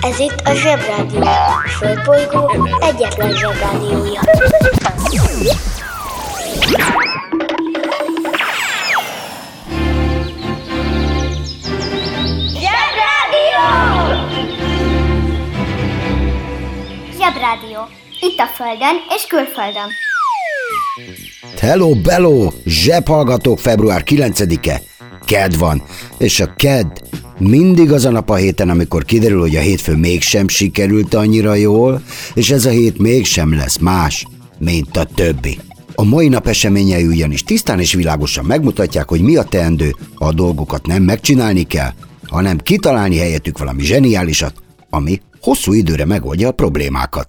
Ez itt a Zsebrádió. A Földbolygó egyetlen Zsebrádiója. Zsebrádió! Zsebrádió. Itt a Földön és külföldön. Hello, bello! Zsebhallgatók február 9-e. Ked van. És a ked mindig az a nap a héten, amikor kiderül, hogy a hétfő mégsem sikerült annyira jól, és ez a hét mégsem lesz más, mint a többi. A mai nap eseményei ugyanis tisztán és világosan megmutatják, hogy mi a teendő, ha a dolgokat nem megcsinálni kell, hanem kitalálni helyettük valami zseniálisat, ami hosszú időre megoldja a problémákat.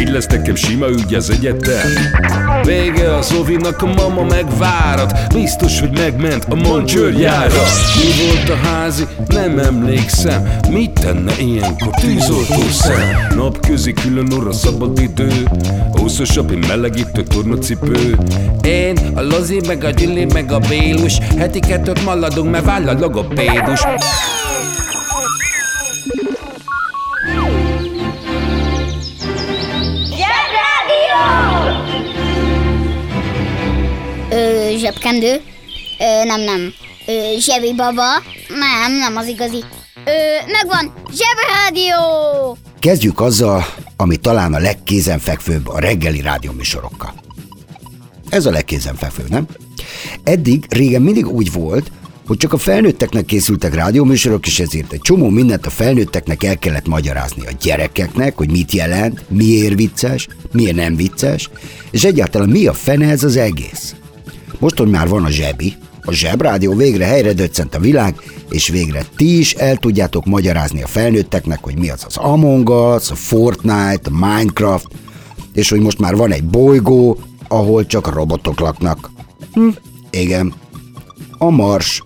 Így lesz nekem sima ügy az egyetem. Vége a Zovinak, a mama megvárat. Biztos, hogy megment a mancsőrjára Mi volt a házi? Nem emlékszem. Mit tenne ilyenkor tűzoltó szem? Napközi külön orra szabad idő. Húszosabb, melegítő tornacipő. Én, a Lozi, meg a Gyüli, meg a Bélus. Heti kettőt maladunk, mert váll a logopédus zsebkendő? Ö, nem, nem. Ö, zsebi baba? Nem, nem az igazi. Ö, megvan! Zsebrádió! Kezdjük azzal, ami talán a legkézenfekvőbb a reggeli rádióműsorokkal. Ez a legkézenfekvőbb, nem? Eddig régen mindig úgy volt, hogy csak a felnőtteknek készültek rádióműsorok, és ezért egy csomó mindent a felnőtteknek el kellett magyarázni a gyerekeknek, hogy mit jelent, miért vicces, miért nem vicces, és egyáltalán mi a fene ez az egész. Most, hogy már van a zsebi, a zsebrádió végre helyre döccent a világ, és végre ti is el tudjátok magyarázni a felnőtteknek, hogy mi az az Among Us, a Fortnite, a Minecraft, és hogy most már van egy bolygó, ahol csak robotok laknak. Hm, igen, a Mars.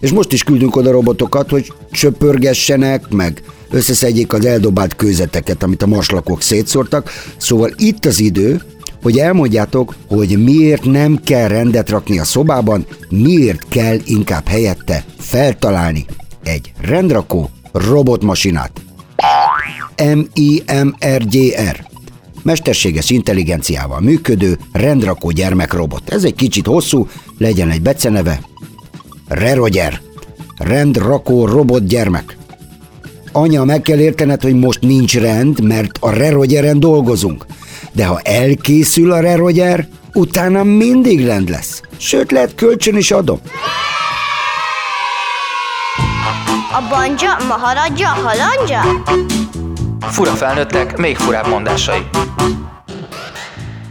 És most is küldünk oda robotokat, hogy csöpörgessenek, meg összeszedjék az eldobált kőzeteket, amit a marslakók szétszórtak. Szóval itt az idő, hogy elmondjátok, hogy miért nem kell rendet rakni a szobában, miért kell inkább helyette feltalálni egy rendrakó robotmasinát. M-I-M-R-G-R mesterséges intelligenciával működő rendrakó gyermekrobot. Ez egy kicsit hosszú, legyen egy beceneve. Reroger. Rendrakó robot gyermek. Anya, meg kell értened, hogy most nincs rend, mert a Rerogeren dolgozunk. De ha elkészül a Reroger, utána mindig rend lesz. Sőt, lehet kölcsön is adom. A banja, maharadja, halandja? Fura felnőttek, még furább mondásai.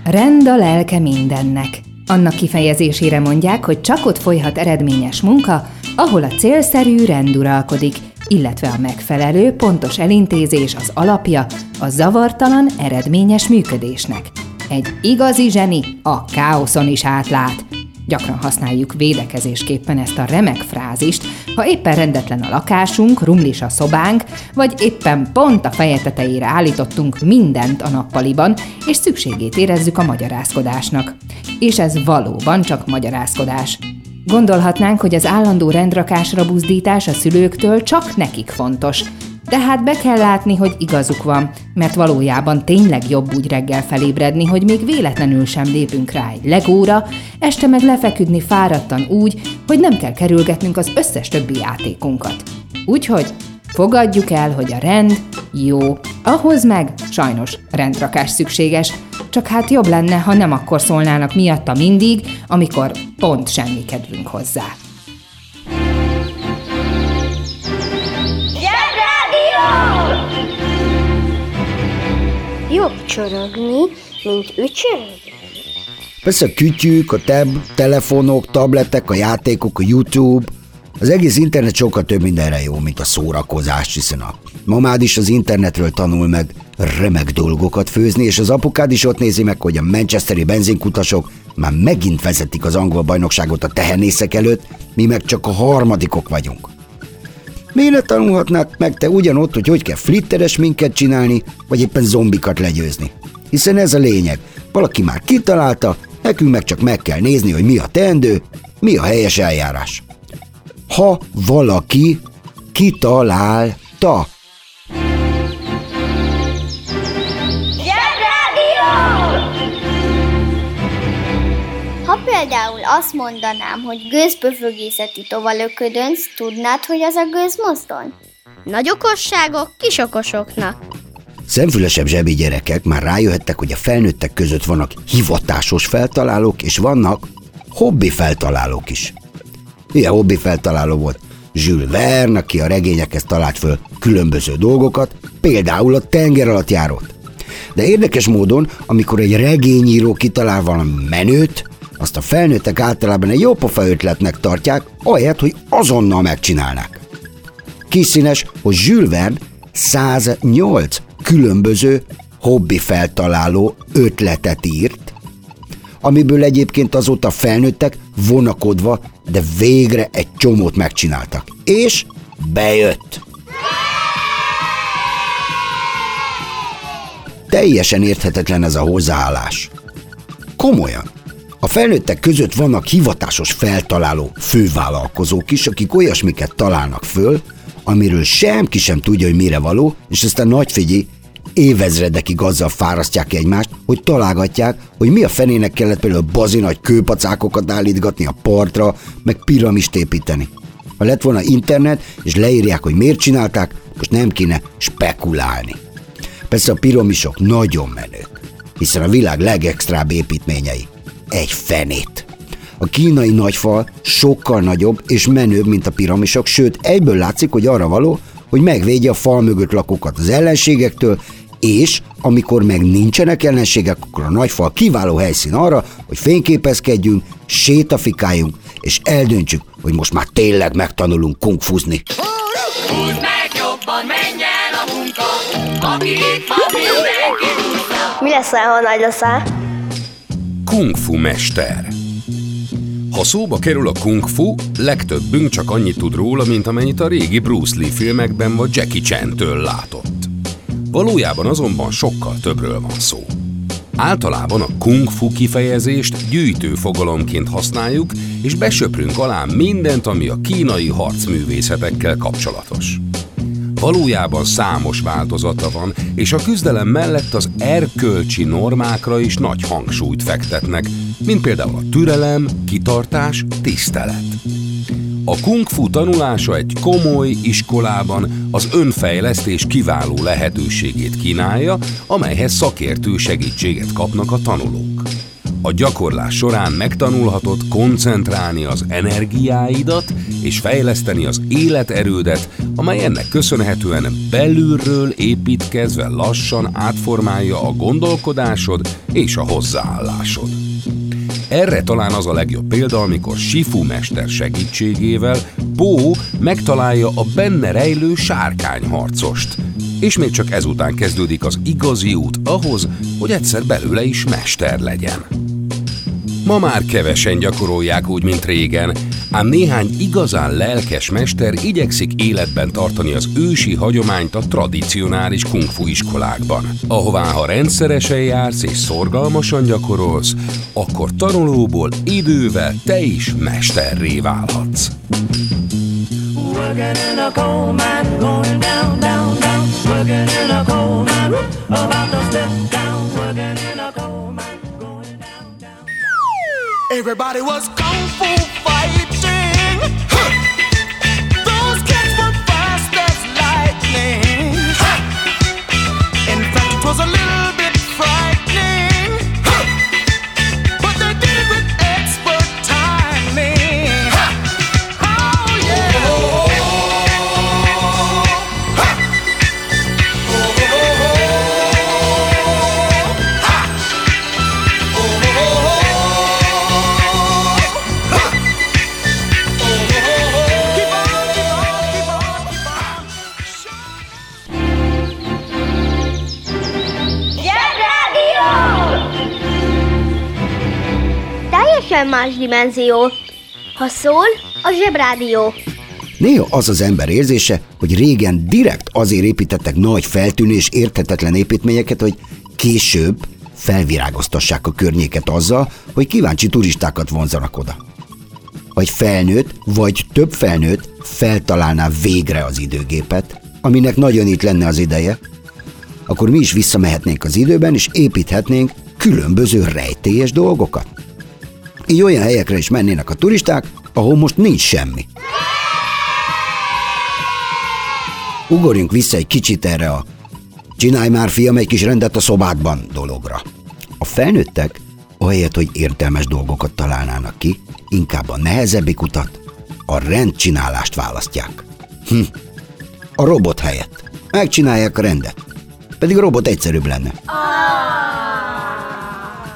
Rend a lelke mindennek. Annak kifejezésére mondják, hogy csak ott folyhat eredményes munka, ahol a célszerű rend uralkodik, illetve a megfelelő, pontos elintézés az alapja a zavartalan, eredményes működésnek. Egy igazi zseni a káoszon is átlát. Gyakran használjuk védekezésképpen ezt a remek frázist, ha éppen rendetlen a lakásunk, rumlis a szobánk, vagy éppen pont a feje tetejére állítottunk mindent a nappaliban, és szükségét érezzük a magyarázkodásnak. És ez valóban csak magyarázkodás. Gondolhatnánk, hogy az állandó rendrakásra buzdítás a szülőktől csak nekik fontos. De hát be kell látni, hogy igazuk van, mert valójában tényleg jobb úgy reggel felébredni, hogy még véletlenül sem lépünk rá egy legóra, este meg lefeküdni fáradtan úgy, hogy nem kell kerülgetnünk az összes többi játékunkat. Úgyhogy fogadjuk el, hogy a rend jó. Ahhoz meg sajnos rendrakás szükséges, csak hát jobb lenne, ha nem akkor szólnának miatta mindig, amikor pont semmi kedvünk hozzá. Zsebrádió! Jobb csorogni, mint ücsörögni. Persze a kütyük, a tab, telefonok, tabletek, a játékok, a YouTube, Az egész internet sokkal több mindenre jó, mint a szórakozás, hiszen a mamád is az internetről tanul meg remek dolgokat főzni, és az apukád is ott nézi meg, hogy a manchesteri benzinkutasok már megint vezetik az angol bajnokságot a tehenészek előtt, mi meg csak a harmadikok vagyunk. Miért ne tanulhatnád meg te ugyanott, hogy hogy kell flitteres minket csinálni, vagy éppen zombikat legyőzni? Hiszen ez a lényeg. Valaki már kitalálta, nekünk meg csak meg kell nézni, hogy mi a teendő, mi a helyes eljárás. Ha valaki kitalálta. Ha például azt mondanám, hogy gőzböfögészeti tovalöködönc, tudnád, hogy az a gőzmozdony? Nagy okosságok kis okosoknak. Szemfülesebb zsebi gyerekek már rájöhettek, hogy a felnőttek között vannak hivatásos feltalálók, és vannak hobbi feltalálók is. Ilyen hobbi feltaláló volt Jules Verne, aki a regényekhez talált föl különböző dolgokat, például a tenger alatt járót. De érdekes módon, amikor egy regényíró kitalál valami menőt, azt a felnőttek általában egy jópofa ötletnek tartják, ahelyett, hogy azonnal megcsinálnák. Kiszínes, hogy Jules Verne 108 különböző hobbi feltaláló ötletet írt, amiből egyébként azóta felnőttek vonakodva, de végre egy csomót megcsináltak. És bejött. Teljesen érthetetlen ez a hozzáállás. Komolyan. A felnőttek között vannak hivatásos feltaláló fővállalkozók is, akik olyasmiket találnak föl, amiről semki sem tudja, hogy mire való, és aztán nagy figyelj, évezredekig azzal fárasztják egymást, hogy találgatják, hogy mi a fenének kellett például bazi nagy kőpacákokat állítgatni a partra, meg piramist építeni. Ha lett volna internet, és leírják, hogy miért csinálták, most nem kéne spekulálni. Persze a piramisok nagyon menők, hiszen a világ legextrább építményei. Egy fenét. A kínai nagyfal sokkal nagyobb és menőbb, mint a piramisok, sőt egyből látszik, hogy arra való, hogy megvédje a fal mögött lakókat az ellenségektől, és amikor meg nincsenek ellenségek, akkor a nagyfal kiváló helyszín arra, hogy fényképezkedjünk, sétafikáljunk, és eldöntsük, hogy most már tényleg megtanulunk kungfuzni. Húzd meg jobban, menj el a munka, aki itt van, mindenki Mi leszel, ha nagy leszel? Kung Fu mester. Ha szóba kerül a kung fu, legtöbbünk csak annyit tud róla, mint amennyit a régi Bruce Lee filmekben vagy Jackie Chan-től látott. Valójában azonban sokkal többről van szó. Általában a kung fu kifejezést gyűjtő fogalomként használjuk, és besöprünk alá mindent, ami a kínai harcművészetekkel kapcsolatos. Valójában számos változata van, és a küzdelem mellett az erkölcsi normákra is nagy hangsúlyt fektetnek, mint például a türelem, kitartás, tisztelet. A kung fu tanulása egy komoly iskolában az önfejlesztés kiváló lehetőségét kínálja, amelyhez szakértő segítséget kapnak a tanulók. A gyakorlás során megtanulhatod koncentrálni az energiáidat és fejleszteni az életerődet, amely ennek köszönhetően belülről építkezve lassan átformálja a gondolkodásod és a hozzáállásod. Erre talán az a legjobb példa, amikor Sifu mester segítségével Bó megtalálja a benne rejlő sárkányharcost. És még csak ezután kezdődik az igazi út ahhoz, hogy egyszer belőle is mester legyen. Ma már kevesen gyakorolják úgy, mint régen, ám néhány igazán lelkes mester igyekszik életben tartani az ősi hagyományt a tradicionális kungfu iskolákban, ahová ha rendszeresen jársz és szorgalmasan gyakorolsz, akkor tanulóból idővel te is mesterré válhatsz. Working in a coal mine, going down, down, down. Working in a coal mine, about to step down. Working in a coal mine. Everybody was kung fu egészen más dimenzió. Ha szól, a zsebrádió. Néha az az ember érzése, hogy régen direkt azért építettek nagy feltűnő és érthetetlen építményeket, hogy később felvirágoztassák a környéket azzal, hogy kíváncsi turistákat vonzanak oda. Vagy felnőtt, vagy több felnőtt feltalálná végre az időgépet, aminek nagyon itt lenne az ideje, akkor mi is visszamehetnénk az időben, és építhetnénk különböző rejtélyes dolgokat. Így olyan helyekre is mennének a turisták, ahol most nincs semmi. Ugorjunk vissza egy kicsit erre a csinálj már fiam egy kis rendet a szobádban dologra. A felnőttek, ahelyett, hogy értelmes dolgokat találnának ki, inkább a nehezebbik utat, a rendcsinálást választják. Hm. A robot helyett. Megcsinálják a rendet. Pedig a robot egyszerűbb lenne.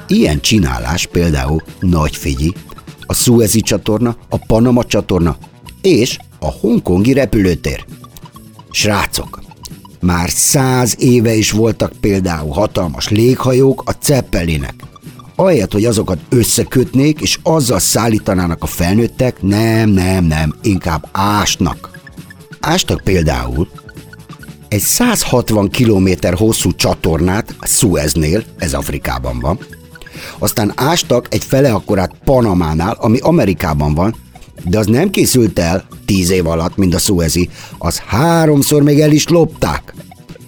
Ilyen csinálás például Nagy Figyi, a Suezi csatorna, a Panama csatorna és a hongkongi repülőtér. Srácok, már száz éve is voltak például hatalmas léghajók, a Zeppelinek. Ahelyett, hogy azokat összekötnék, és azzal szállítanának a felnőttek, nem, nem, nem, inkább ásnak. Ástak például egy 160 km hosszú csatornát Sueznél, ez Afrikában van, aztán ástak egy fele akkorát Panamánál, ami Amerikában van, de az nem készült el tíz év alatt, mint a Suezi, az háromszor még el is lopták.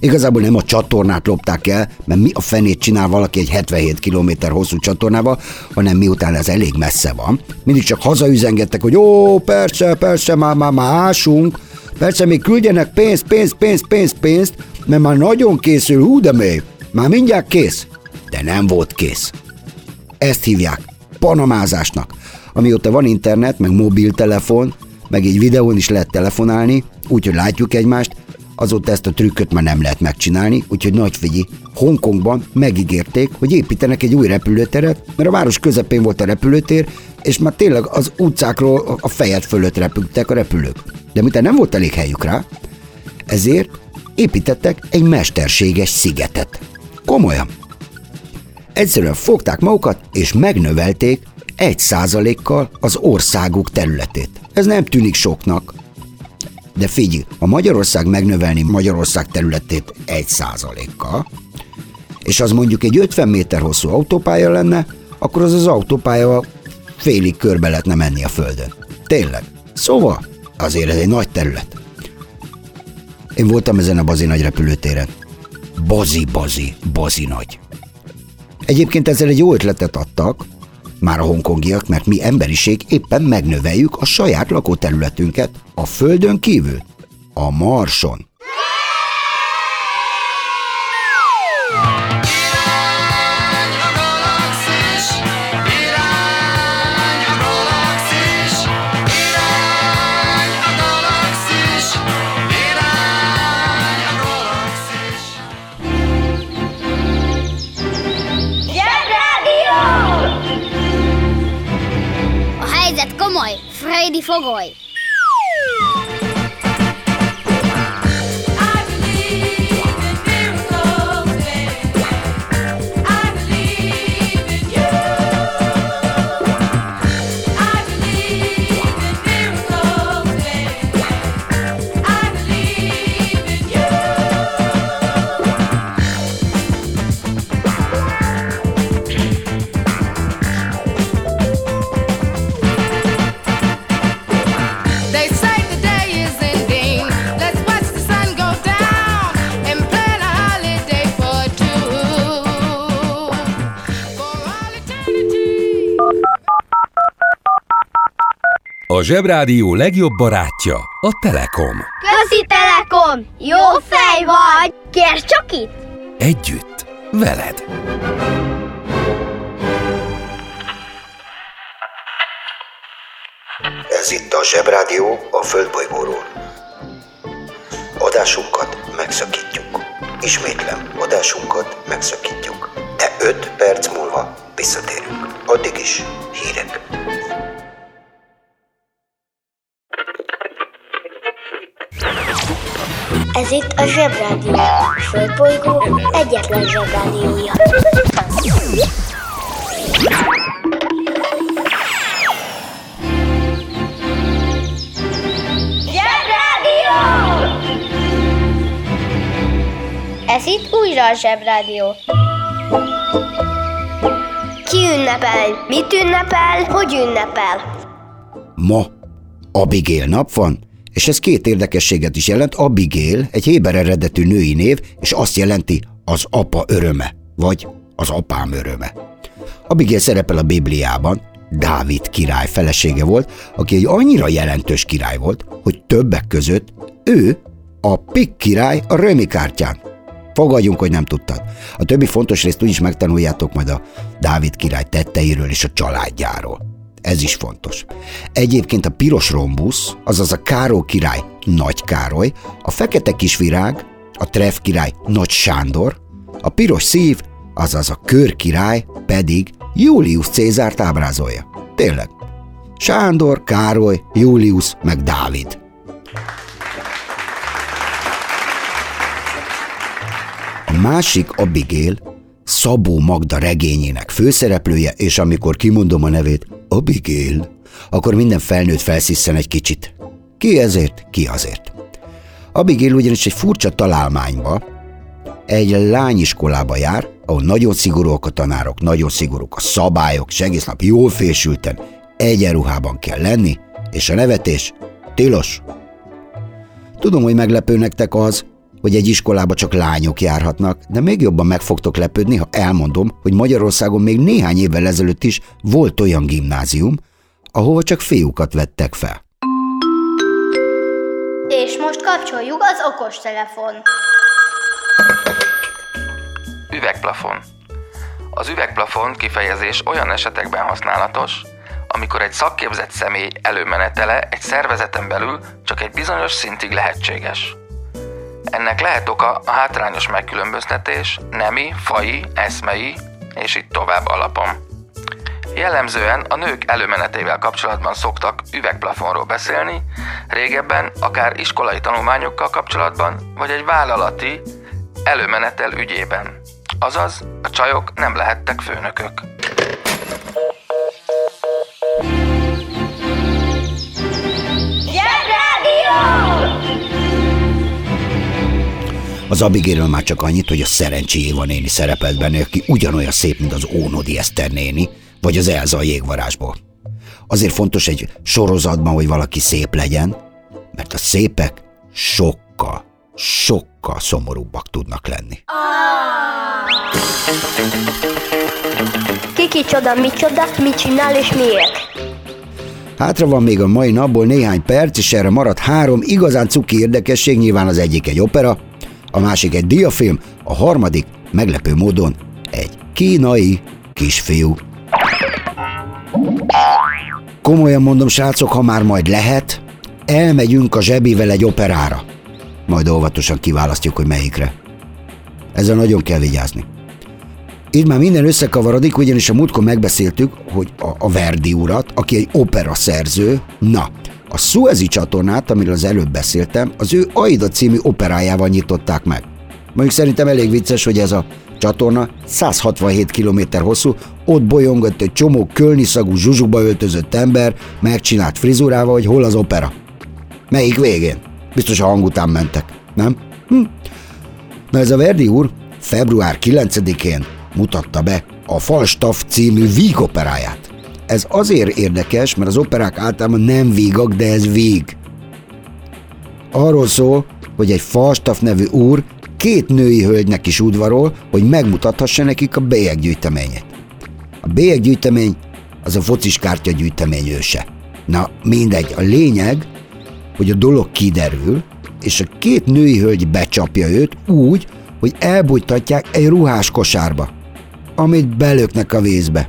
Igazából nem a csatornát lopták el, mert mi a fenét csinál valaki egy 77 km hosszú csatornával, hanem miután ez elég messze van, mindig csak hazaüzengettek, hogy ó, persze, persze, már, már, már ásunk, persze még küldjenek pénzt, pénzt, pénzt, pénzt, pénzt, mert már nagyon készül, hú de mély, már mindjárt kész. De nem volt kész. Ezt hívják panamázásnak. Amióta van internet, meg mobiltelefon, meg egy videón is lehet telefonálni, úgyhogy látjuk egymást, azóta ezt a trükköt már nem lehet megcsinálni, úgyhogy nagy figyi, Hongkongban megígérték, hogy építenek egy új repülőteret, mert a város közepén volt a repülőtér, és már tényleg az utcákról a fejed fölött repültek a repülők. De miután nem volt elég helyük rá, ezért építettek egy mesterséges szigetet. Komolyan. Egyszerűen fogták magukat, és megnövelték egy százalékkal az országuk területét. Ez nem tűnik soknak, de figyelj, ha Magyarország megnövelni Magyarország területét egy százalékkal, és az mondjuk egy 50 méter hosszú autópálya lenne, akkor az az autópálya félig körbe lehetne menni a Földön. Tényleg. Szóval, azért ez egy nagy terület. Én voltam ezen a bazi nagy repülőtéren. Bazi, bazi, bazi nagy. Egyébként ezzel egy jó ötletet adtak, már a hongkongiak, mert mi emberiség éppen megnöveljük a saját lakóterületünket a Földön kívül, a Marson. goy. Zsebrádió legjobb barátja a Telekom. Közi Telekom! Jó fej vagy! Kérd csak itt! Együtt, veled. Ez itt a Zsebrádió a Földbolygóról. Adásunkat megszakítjuk. Ismétlem, adásunkat megszakítjuk. De 5 perc múlva visszatérünk. Addig is hírek. Ez itt a Zsebrádió. A Földbolygó egyetlen Zsebrádiója. Zsebrádió! Ez itt újra a Zsebrádió. Ki ünnepel? Mit ünnepel? Hogy ünnepel? Ma Abigail nap van, és ez két érdekességet is jelent. Abigail egy héber eredetű női név, és azt jelenti az apa öröme, vagy az apám öröme. Abigail szerepel a Bibliában, Dávid király felesége volt, aki egy annyira jelentős király volt, hogy többek között ő a Pik király a Römi kártyán. Fogadjunk, hogy nem tudtad. A többi fontos részt úgyis megtanuljátok majd a Dávid király tetteiről és a családjáról. Ez is fontos. Egyébként a piros rombusz, azaz a Káró király Nagy Károly, a fekete kisvirág, a Trev király Nagy Sándor, a piros szív, azaz a kör király pedig Julius Cézárt ábrázolja. Tényleg. Sándor, Károly, Julius meg Dávid. A másik Abigail Szabó Magda regényének főszereplője, és amikor kimondom a nevét Abigail, akkor minden felnőtt felszisszen egy kicsit. Ki ezért, ki azért. Abigail ugyanis egy furcsa találmányba, egy lányiskolába jár, ahol nagyon szigorúak a tanárok, nagyon szigorúak a szabályok, és egész nap jól fésülten, egyenruhában kell lenni, és a nevetés tilos. Tudom, hogy meglepő nektek az, hogy egy iskolába csak lányok járhatnak, de még jobban meg fogtok lepődni, ha elmondom, hogy Magyarországon még néhány évvel ezelőtt is volt olyan gimnázium, ahova csak fiúkat vettek fel. És most kapcsoljuk az okostelefon. Üvegplafon. Az üvegplafon kifejezés olyan esetekben használatos, amikor egy szakképzett személy előmenetele egy szervezeten belül csak egy bizonyos szintig lehetséges. Ennek lehet oka a hátrányos megkülönböztetés, nemi, fai, eszmei, és itt tovább alapon. Jellemzően a nők előmenetével kapcsolatban szoktak üvegplafonról beszélni, régebben akár iskolai tanulmányokkal kapcsolatban, vagy egy vállalati előmenetel ügyében. Azaz, a csajok nem lehettek főnökök. Az Abigailről már csak annyit, hogy a Szerencsi Éva néni szerepelt benne, aki ugyanolyan szép, mint az Ónodi Eszter néni, vagy az Elza a jégvarásból. Azért fontos egy sorozatban, hogy valaki szép legyen, mert a szépek sokkal, sokkal szomorúbbak tudnak lenni. Ki kicsoda, micsoda, mit csinál és miért? Hátra van még a mai napból néhány perc, és erre maradt három igazán cuki érdekesség, nyilván az egyik egy opera, a másik egy diafilm, a harmadik meglepő módon egy kínai kisfiú. Komolyan mondom, srácok, ha már majd lehet, elmegyünk a zsebivel egy operára. Majd óvatosan kiválasztjuk, hogy melyikre. Ezzel nagyon kell vigyázni. Így már minden összekavarodik, ugyanis a múltkor megbeszéltük, hogy a, a Verdi urat, aki egy opera szerző, na, a Suezi csatornát, amiről az előbb beszéltem, az ő Aida című operájával nyitották meg. Mondjuk szerintem elég vicces, hogy ez a csatorna 167 km hosszú, ott bolyongott egy csomó kölniszagú zsuzsukba öltözött ember, megcsinált frizurával, hogy hol az opera. Melyik végén? Biztos a hang után mentek, nem? Hm. Na ez a Verdi úr február 9-én mutatta be a Falstaff című víg operáját. Ez azért érdekes, mert az operák általában nem vígak, de ez víg. Arról szól, hogy egy Falstaff nevű úr két női hölgynek is udvarol, hogy megmutathassa nekik a bélyeggyűjteményét. A bélyeggyűjtemény az a focis kártya gyűjtemény őse. Na, mindegy, a lényeg, hogy a dolog kiderül, és a két női hölgy becsapja őt úgy, hogy elbújtatják egy ruhás kosárba, amit belöknek a vízbe.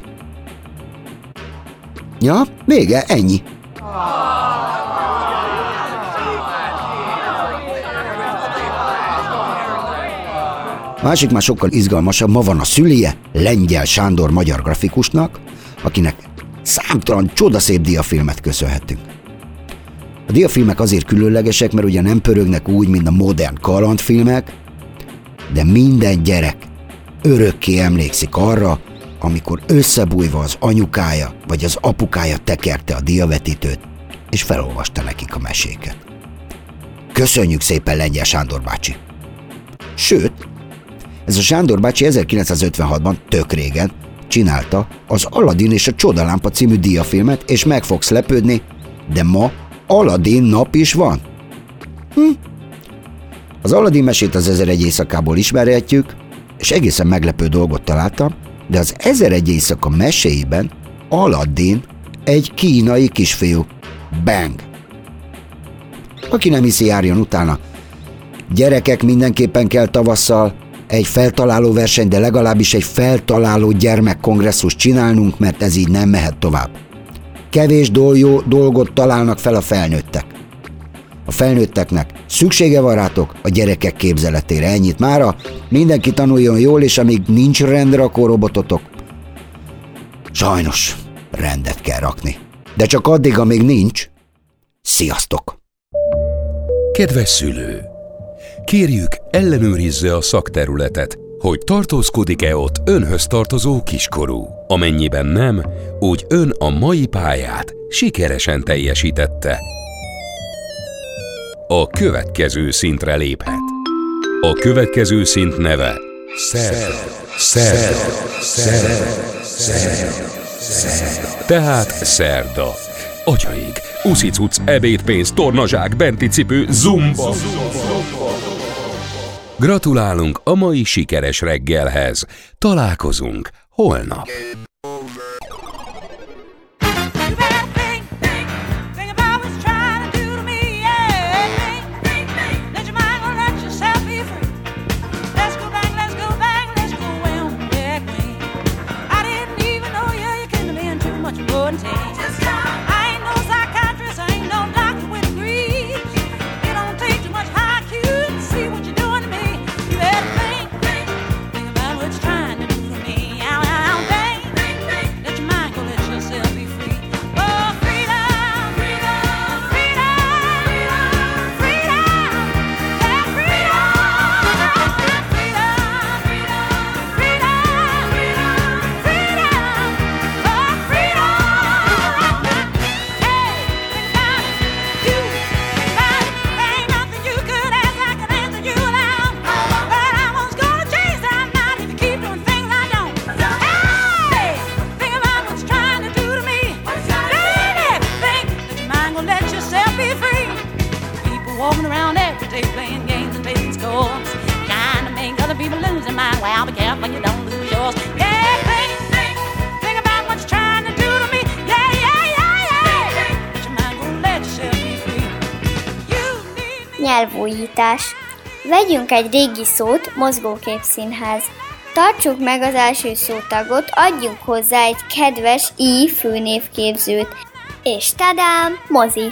Ja, vége, ennyi. Másik már sokkal izgalmasabb, ma van a szülie, Lengyel Sándor magyar grafikusnak, akinek számtalan csodaszép diafilmet köszönhetünk. A diafilmek azért különlegesek, mert ugye nem pörögnek úgy, mint a modern kalandfilmek, de minden gyerek örökké emlékszik arra, amikor összebújva az anyukája vagy az apukája tekerte a diavetítőt, és felolvasta nekik a meséket. Köszönjük szépen, Lengyel Sándor bácsi! Sőt, Ez a Sándor bácsi 1956-ban, tök régen, csinálta az Aladdin és a Csodalámpa című diafilmet, és meg fogsz lepődni, de ma Aladdin nap is van. Hm? Az Aladdin mesét az 1001 éjszakából ismerhetjük, és egészen meglepő dolgot találtam, de az 1001 éjszaka meséiben Aladdin egy kínai kisfiú. Bang! Aki nem hiszi, járjon utána. Gyerekek mindenképpen kell tavasszal egy feltaláló verseny, de legalábbis egy feltaláló gyermekkongresszus csinálnunk, mert ez így nem mehet tovább. Kevés dolgó dolgot találnak fel a felnőttek. A felnőtteknek szüksége van rátok a gyerekek képzeletére. Ennyit mára. Mindenki tanuljon jól, és amíg nincs rendrakó robototok, sajnos rendet kell rakni. De csak addig, amíg nincs. Sziasztok! Kedves szülő! Kérjük, ellenőrizze a szakterületet, hogy tartózkodik-e ott önhöz tartozó kiskorú. Amennyiben nem, úgy ön a mai pályát sikeresen teljesítette. A következő szintre léphet. A következő szint neve Szerda. Szerda. Szerda. Szerda. Szerda. Tehát szerda. Agyaig, uszicuc, ebédpénz, tornazsák, benti cipő, zumba. Gratulálunk a mai sikeres reggelhez. Találkozunk holnap. Nyelvújítás. Vegyünk egy régi szót, mozgóképszínház. Tartsuk meg az első szótagot, adjunk hozzá egy kedves i főnévképzőt. És tadám, mozi!